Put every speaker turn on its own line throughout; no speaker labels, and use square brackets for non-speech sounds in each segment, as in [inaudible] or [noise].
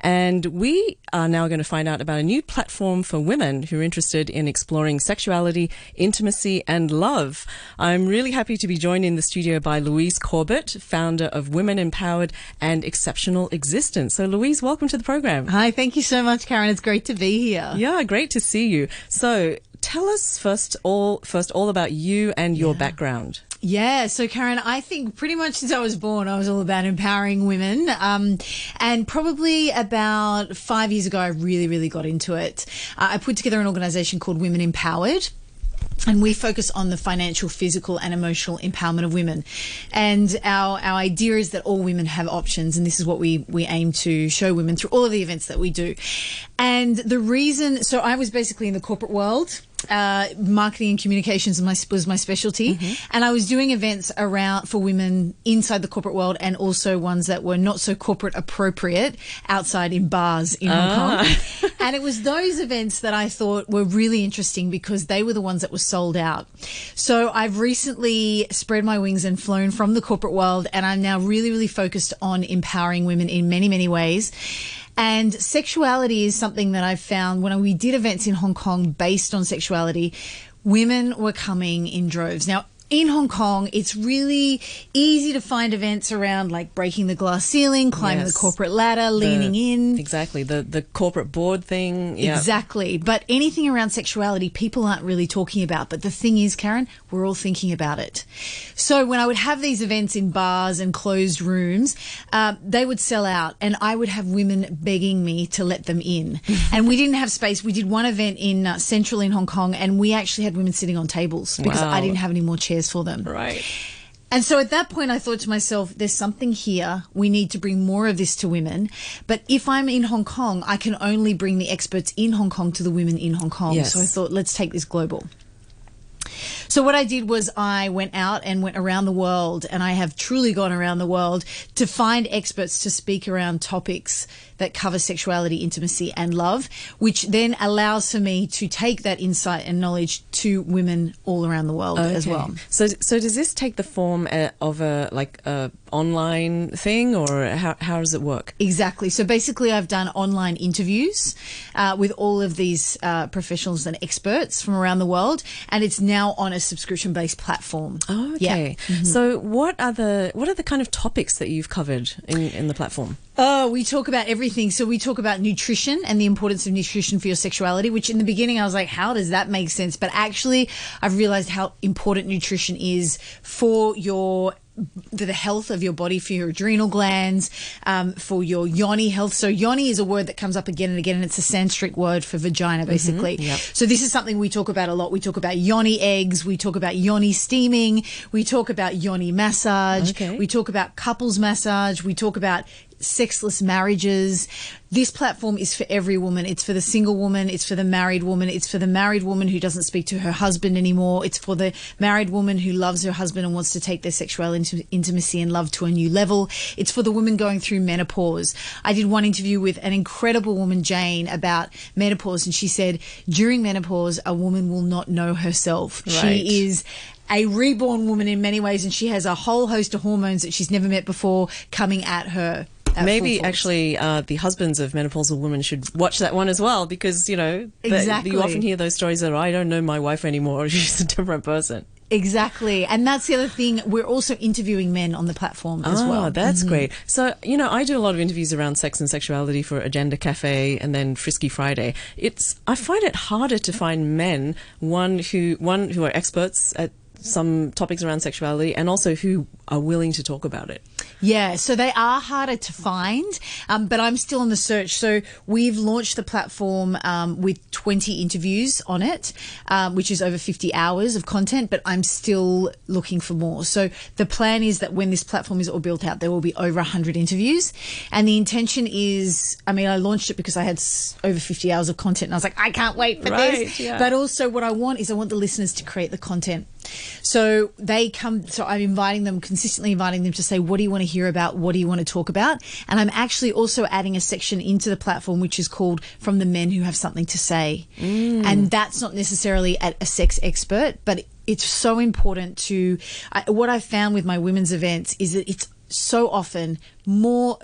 And we are now going to find out about a new platform for women who are interested in exploring sexuality, intimacy, and love. I'm really happy to be joined in the studio by Louise Corbett, founder of Women Empowered and Exceptional Existence. So, Louise, welcome to the program.
Hi, thank you so much, Karen. It's great to be here.
Yeah, great to see you. So, tell us first all first all about you and your yeah. background.
Yeah, so Karen, I think pretty much since I was born, I was all about empowering women. Um, and probably about five years ago, I really, really got into it. Uh, I put together an organization called Women Empowered and we focus on the financial, physical, and emotional empowerment of women. And our our idea is that all women have options, and this is what we we aim to show women through all of the events that we do. And the reason, so I was basically in the corporate world uh, marketing and communications was my, was my specialty, mm-hmm. and I was doing events around for women inside the corporate world, and also ones that were not so corporate appropriate outside in bars in Hong ah. Kong. [laughs] and it was those events that I thought were really interesting because they were the ones that were sold out. So I've recently spread my wings and flown from the corporate world, and I'm now really, really focused on empowering women in many, many ways. And sexuality is something that I've found when we did events in Hong Kong based on sexuality, women were coming in droves. Now, in Hong Kong, it's really easy to find events around like breaking the glass ceiling, climbing yes. the corporate ladder, leaning
the,
in.
Exactly. The the corporate board thing.
Exactly. But anything around sexuality, people aren't really talking about. But the thing is, Karen, we're all thinking about it. So when I would have these events in bars and closed rooms, uh, they would sell out, and I would have women begging me to let them in. [laughs] and we didn't have space. We did one event in uh, Central in Hong Kong, and we actually had women sitting on tables because wow. I didn't have any more chairs for them.
Right.
And so at that point, I thought to myself, there's something here. We need to bring more of this to women. But if I'm in Hong Kong, I can only bring the experts in Hong Kong to the women in Hong Kong. Yes. So I thought, let's take this global. So what I did was I went out and went around the world and I have truly gone around the world to find experts to speak around topics that cover sexuality, intimacy and love, which then allows for me to take that insight and knowledge to women all around the world okay. as well.
So so does this take the form uh, of a like a online thing or how, how does it work?
Exactly. So basically I've done online interviews uh, with all of these uh, professionals and experts from around the world and it's now on a subscription based platform.
Oh, okay. Yeah. Mm-hmm. So what are the what are the kind of topics that you've covered in, in the platform?
Oh, we talk about everything. So we talk about nutrition and the importance of nutrition for your sexuality, which in the beginning I was like, how does that make sense? But actually, I've realized how important nutrition is for your the health of your body, for your adrenal glands, um, for your yoni health. So yoni is a word that comes up again and again, and it's a Sanskrit word for vagina, mm-hmm. basically. Mm-hmm, yep. So this is something we talk about a lot. We talk about yoni eggs. We talk about yoni steaming. We talk about yoni massage. Okay. We talk about couples massage. We talk about sexless marriages. This platform is for every woman. It's for the single woman. It's for the married woman. It's for the married woman who doesn't speak to her husband anymore. It's for the married woman who loves her husband and wants to take their sexual int- intimacy and love to a new level. It's for the woman going through menopause. I did one interview with an incredible woman, Jane, about menopause, and she said during menopause, a woman will not know herself. Right. She is a reborn woman in many ways, and she has a whole host of hormones that she's never met before coming at her.
Maybe actually, uh, the husbands of menopausal women should watch that one as well because you know exactly. the, you often hear those stories that I don't know my wife anymore; [laughs] she's a different person.
Exactly. And that's the other thing. We're also interviewing men on the platform as oh, well.
that's mm-hmm. great. So, you know, I do a lot of interviews around sex and sexuality for Agenda Cafe and then Frisky Friday. It's I find it harder to find men one who one who are experts at some topics around sexuality and also who are willing to talk about it.
Yeah, so they are harder to find, um, but I'm still on the search. So we've launched the platform um, with 20 interviews on it, um, which is over 50 hours of content, but I'm still looking for more. So the plan is that when this platform is all built out, there will be over 100 interviews. And the intention is, I mean, I launched it because I had over 50 hours of content and I was like, I can't wait for right, this. Yeah. But also what I want is I want the listeners to create the content. So they come, so I'm inviting them, consistently inviting them to say, what do you want to hear about? What do you want to talk about? And I'm actually also adding a section into the platform, which is called From the Men Who Have Something to Say. Mm. And that's not necessarily at a sex expert, but it's so important to, what I've found with my women's events is that it's so often, more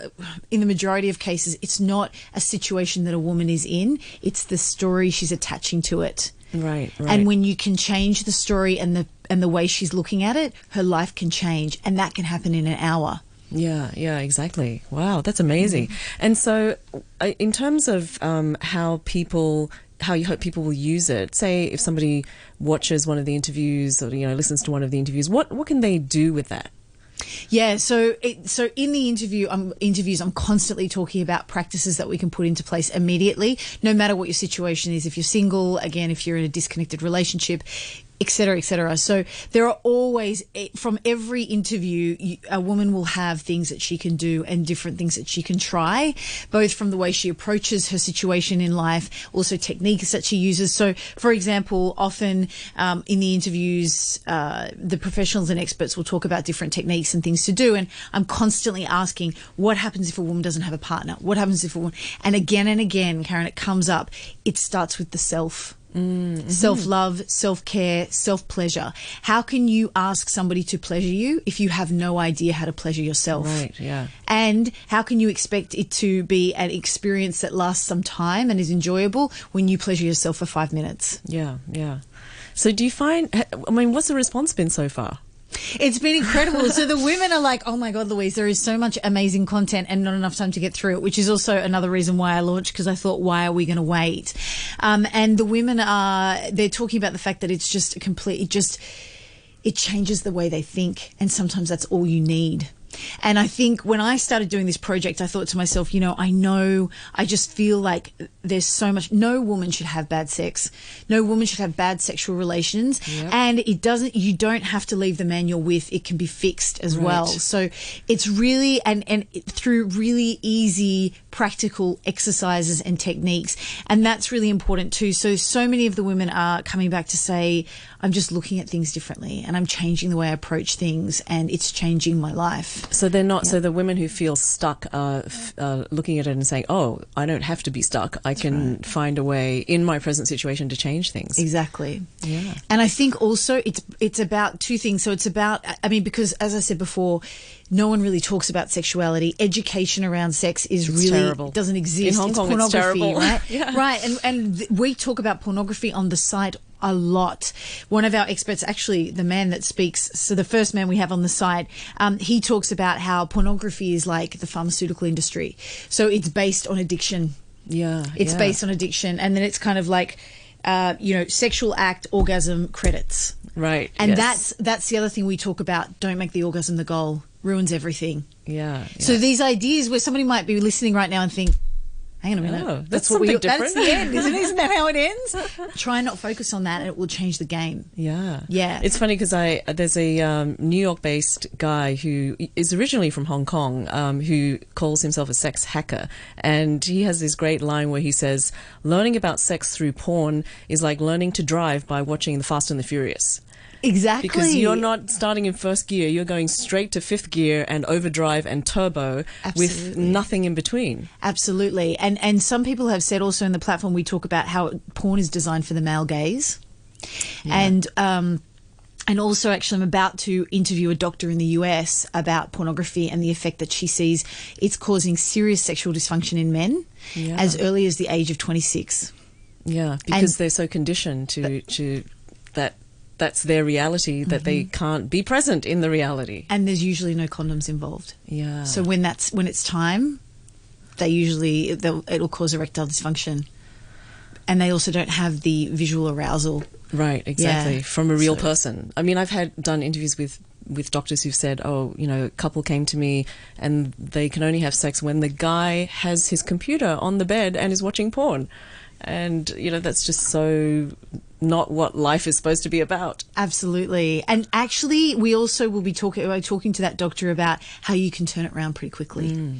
in the majority of cases, it's not a situation that a woman is in, it's the story she's attaching to it.
Right, right.
And when you can change the story and the and the way she's looking at it, her life can change, and that can happen in an hour.
Yeah, yeah, exactly. Wow, that's amazing. And so, uh, in terms of um, how people, how you hope people will use it, say if somebody watches one of the interviews or you know listens to one of the interviews, what what can they do with that?
Yeah, so it, so in the interview, um, interviews, I'm constantly talking about practices that we can put into place immediately, no matter what your situation is. If you're single, again, if you're in a disconnected relationship, etc., etc. So there are always, eh, from every interview, a woman will have things that she can do and different things that she can try, both from the way she approaches her situation in life, also techniques that she uses. So, for example, often um, in the interviews, uh, the professionals and experts will talk about different techniques and things to do. And I'm constantly asking, what happens if a woman doesn't have a partner? What happens if a woman, and again and again, Karen, it comes up. It starts with the self.
Mm-hmm.
Self love, self care, self pleasure. How can you ask somebody to pleasure you if you have no idea how to pleasure yourself?
Right, yeah.
And how can you expect it to be an experience that lasts some time and is enjoyable when you pleasure yourself for five minutes?
Yeah, yeah. So, do you find? I mean, what's the response been so far?
It's been incredible. so the women are like, oh my God, Louise, there is so much amazing content and not enough time to get through it, which is also another reason why I launched because I thought, why are we going to wait? Um, and the women are, they're talking about the fact that it's just a complete, it just, it changes the way they think. And sometimes that's all you need. And I think when I started doing this project, I thought to myself, you know, I know, I just feel like there's so much, no woman should have bad sex. No woman should have bad sexual relations.
Yep.
And it doesn't, you don't have to leave the man you're with. It can be fixed as
Right.
well. So it's really, and, and through really easy, practical exercises and techniques. And that's really important too. So, so many of the women are coming back to say, I'm just looking at things differently and I'm changing the way I approach things and it's changing my life.
So they're not. So the women who feel stuck are f- uh, looking at it and saying, "Oh, I don't have to be stuck. I can find a way in my present situation to change things."
Exactly.
Yeah.
And I think also it's it's about two things. So it's about I mean because as I said before, no one really talks about sexuality. Education around sex is
It's
really
terrible.
doesn't exist.
In Hong
it's
Kong, it's
pornography,
terrible.
right? [laughs]
Yeah.
Right. And and th- we talk about pornography on the site a lot. One of our experts, actually, the man that speaks, so the first man we have on the site, um, he talks about how pornography is like the pharmaceutical industry. So it's based on addiction.
Yeah,
It's
yeah.
based on addiction, and then it's kind of like, uh, you know, sexual act, orgasm, credits,
right,
and
yes.
that's that's the other thing we talk about. Don't make the orgasm the goal; ruins everything.
yeah.
So
yeah.
these ideas, where somebody might be listening right now and think, "Hang on a minute,
Oh, that's
what we.
something
That's the end, isn't it? Isn't that how it ends?" [laughs] Try and not focus on that, and it will change the game.
Yeah,
Yeah.
It's funny because I there's a um, New York-based guy who is originally from Hong Kong, um, who calls himself a sex hacker, and he has this great line where he says, "Learning about sex through porn is like learning to drive by watching The Fast and the Furious."
Exactly,
Because you're not starting in first gear, you're going straight to fifth gear and overdrive and turbo with nothing in between.
Absolutely. And and some people have said also in the platform we talk about how porn is designed for the male gaze. And um and also actually I'm about to interview a doctor in the US about pornography and the effect that she sees it's causing serious sexual dysfunction in men
Yeah.
as early as the age of 26.
Yeah, because they're so conditioned to to that that's their reality that they mm-hmm. can't be present in the reality.
And there's usually no condoms involved.
Yeah.
So when that's when it's time, they usually it'll cause erectile dysfunction. And they also don't have the visual arousal
Right, exactly.
Yeah.
From a real
So-
person. I mean, I've had done interviews with with doctors who've said, "Oh, you know, a couple came to me and they can only have sex when the guy has his computer on the bed and is watching porn." And, you know, that's just so not what life is supposed to be about.
Absolutely. And actually, we also will be talking uh, talking to that doctor about how you can turn it around pretty quickly. Mm.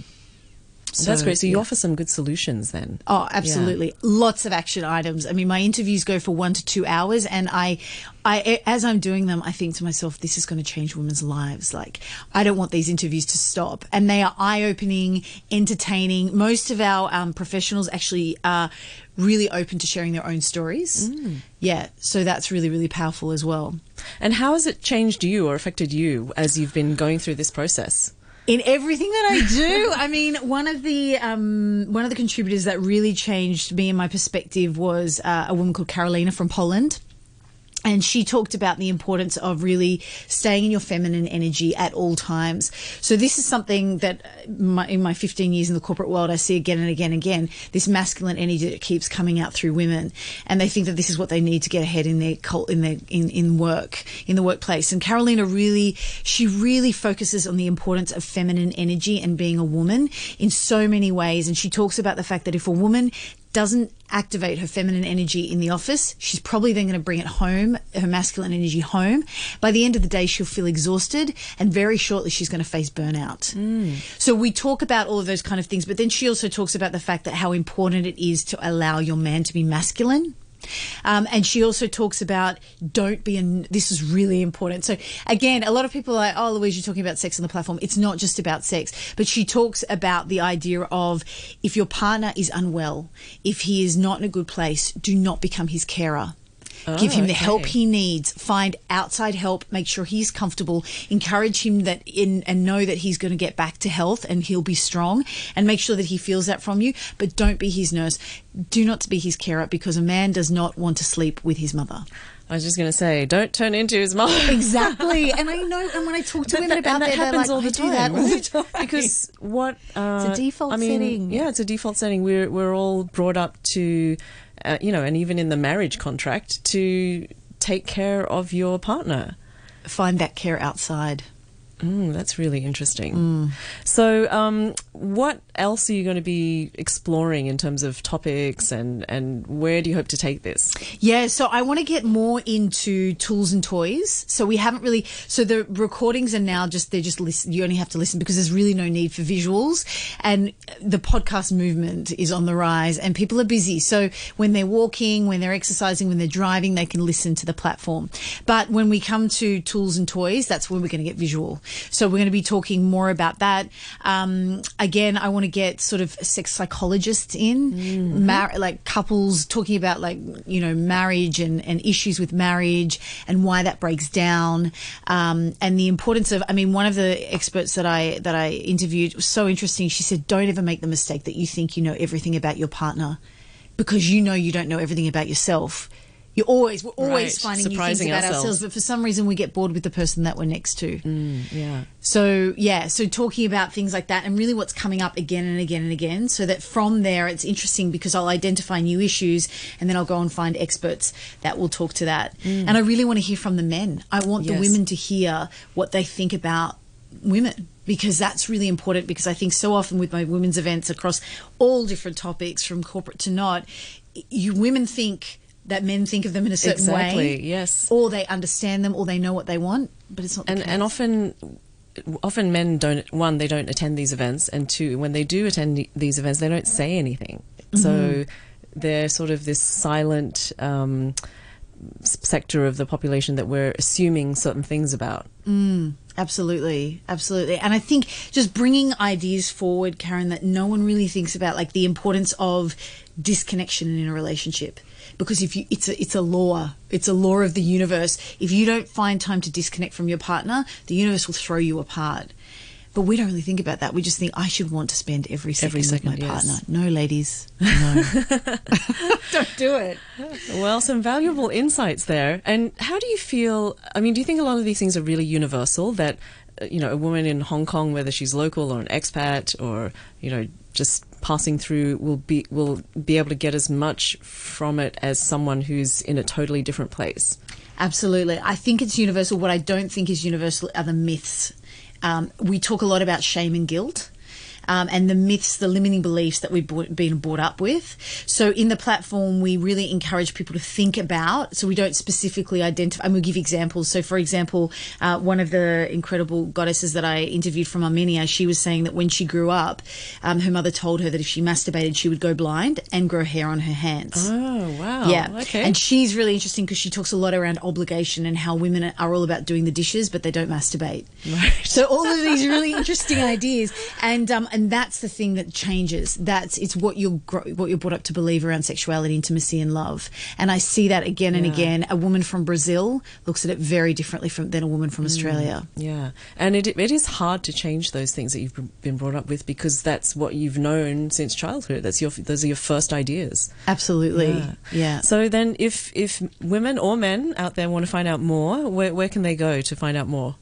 So that's great. So you
yeah.
offer some good solutions then.
Oh, absolutely. Lots of action items. I mean, my interviews go for one to two hours, and I, I, as I'm doing them, I think to myself, this is going to change women's lives. Like, I don't want these interviews to stop, and they are eye-opening, entertaining. Most of our um, professionals actually are really open to sharing their own stories. Yeah, so that's really, really powerful as well.
And how has it changed you or affected you as you've been going through this process?
In everything that I do. [laughs] I mean, one of the um, one of the contributors that really changed me and my perspective was uh, a woman called Carolina from Poland. And she talked about the importance of really staying in your feminine energy at all times. So this is something that uh, my, in my 15 years in the corporate world, I see again and again and again, this masculine energy that keeps coming out through women. And they think that this is what they need to get ahead in their cult, in their, in, in work, in the workplace. And Carolina really, she really focuses on the importance of feminine energy and being a woman in so many ways. And she talks about the fact that if a woman doesn't activate her feminine energy in the office, she's probably then going to bring it home, her masculine energy home. By the end of the day, she'll feel exhausted and very shortly she's going to face burnout. Mm. So we talk about all of those kind of things, but then she also talks about the fact that how important it is to allow your man to be masculine. Um, and she also talks about don't be, an, this is really important. So again, a lot of people are like, oh, Louise, you're talking about sex on the platform. It's not just about sex, but she talks about the idea of if your partner is unwell, if he is not in a good place, do not become his carer. Oh, Give him the okay. help he needs. Find outside help. Make sure he's comfortable. Encourage him that in and know that he's going to get back to health and he'll be strong. And make sure that he feels that from you. But don't be his nurse. Do not be his carer because a man does not want to sleep with his mother.
I was just going to say, don't turn into his mother. [laughs]
exactly. And I know, and when I talk to women about
that,
that
happens
like,
all the time.
All the [laughs] time.
because what
uh, it's a default
I mean,
setting.
Yeah, it's a default setting. We're we're all brought up to uh, you know, and even in the marriage contract to take care of your partner.
Find that care outside.
Mm, that's really interesting. Mm. So, um, what else are you going to be exploring in terms of topics and, and where do you hope to take this?
Yeah, so I want to get more into tools and toys. So we haven't really, so the recordings are now just, they're just listen, you only have to listen because there's really no need for visuals. And the podcast movement is on the rise and people are busy. So when they're walking, when they're exercising, when they're driving, they can listen to the platform. But when we come to tools and toys, that's when we're going to get visual. So we're going to be talking more about that. Um, again, I want to get sort of sex psychologists in, mm-hmm. mar- like couples talking about like, you know, marriage and, and issues with marriage and why that breaks down. Um, and the importance of, I mean, one of the experts that I, that I interviewed was so interesting. She said, don't ever make the mistake that you think you know everything about your partner because you know you don't know everything about yourself you're always we're always right. finding Surprising new things about ourselves. ourselves. but for some reason we get bored with the person that we're next to.
Mm, yeah.
So yeah, so talking about things like that and really what's coming up again and again and again, so that from there it's interesting because I'll identify new issues and then I'll go and find experts that will talk to that. Mm. And I really want to hear from the men. I want yes. the women to hear what they think about women because that's really important because I think so often with my women's events across all different topics from corporate to not you women think that men think of them in a certain
exactly,
way.
Yes.
Or they understand them or they know what they want, but it's not
and, and often often men don't one they don't attend these events and two when they do attend these events they don't say anything mm-hmm. so they're sort of this silent um, sector of the population that we're assuming certain things about
mm, absolutely. Absolutely. And i think just bringing ideas forward karen that no one really thinks about like the importance of disconnection in a relationship. Because if you it's a it's a law. It's a law of the universe. If you don't find time to disconnect from your partner the universe will throw you apart but we don't really think about that. We just think I should want to spend every second, every second with my yes. partner. No, ladies, no, [laughs] don't do it.
Well, some valuable insights there. And how do you feel? I mean, do you think a lot of these things are really universal? That uh, you know, a woman in Hong Kong, whether she's local or an expat, or you know, just passing through will be will be able to get as much from it as someone who's in a totally different place.
Absolutely. I think it's universal. What I don't think is universal are the myths. Um, we talk a lot about shame and guilt um, and the myths, the limiting beliefs that we've been brought up with. So in the platform, we really encourage people to think about. So we don't specifically identify, and we'll give examples. So for example, uh, one of the incredible goddesses that I interviewed from Armenia, she was saying that when she grew up, um, her mother told her that if she masturbated, she would go blind and grow hair on her hands.
Oh, Oh, wow.
Yeah.
Okay.
And she's really interesting because she talks a lot around obligation and how women are all about doing the dishes, but they don't masturbate.
Right.
So all of these really interesting [laughs] ideas, and um, and that's the thing that changes. That's it's what you're what you're brought up to believe around sexuality, intimacy, and love. And I see that again and
Yeah.
again. A woman from Brazil looks at it very differently from than a woman from mm. Australia.
Yeah, and it it is hard to change those things that you've been brought up with because that's what you've known since childhood. That's your those are your first ideas.
Absolutely. Yeah.
So then, if if women or men out there want to find out more, where where can they go to find out more?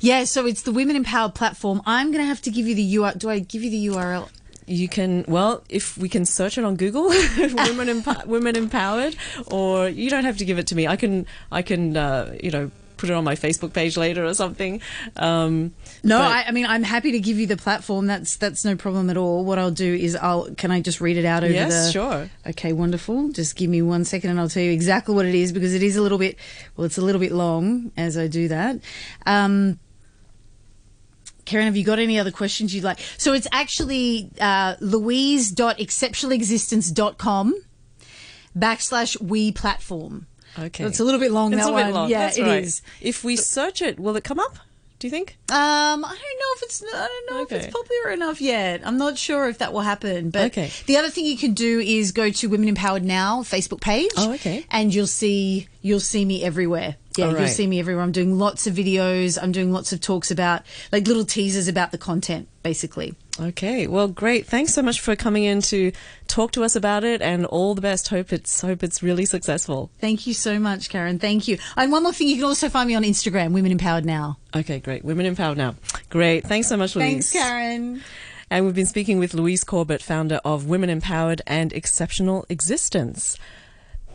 Yeah, so it's the Women Empowered platform. I'm going to have to give you the URL. Do I give you the URL?
You can well, if we can search it on Google, [laughs] women women empowered, or you don't have to give it to me. I can I can uh, you know put it on my Facebook page later or something. Um,
No,
but-
I, I mean I'm happy to give you the platform. That's that's no problem at all. What I'll do is I'll can I just read it out over
Yes,
the
sure.
Okay, wonderful. Just give me one second and I'll tell you exactly what it is because it is a little bit well, it's a little bit long as I do that. Um Karen, have you got any other questions you'd like? So it's actually uh, louise.exceptionalexistence.com backslash we platform.
Okay,
So it's a little bit long,
It's
that one.
long.
Yeah,
That's
it
right.
is.
If we search it, will it come up? Do you think?
Um, I don't know if it's I don't know if it's popular enough yet. I'm not sure if that will happen. But
Okay.
the other thing you can do is go to Women Empowered Now Facebook page.
Oh, okay.
And you'll see you'll see me everywhere. Yeah,
All
you'll see me everywhere. I'm doing lots of videos. I'm doing lots of talks about like little teasers about the content, basically.
Okay, well, great. Thanks so much for coming in to talk to us about it, and all the best. Hope it's hope it's really successful.
Thank you so much, Karen. Thank you. And one more thing, you can also find me on Instagram, Women Empowered Now.
Okay, great. Women empowered now. Great. Thanks so much, Louise.
Thanks, Karen.
And we've been speaking with Louise Corbett, founder of Women Empowered and Exceptional Existence.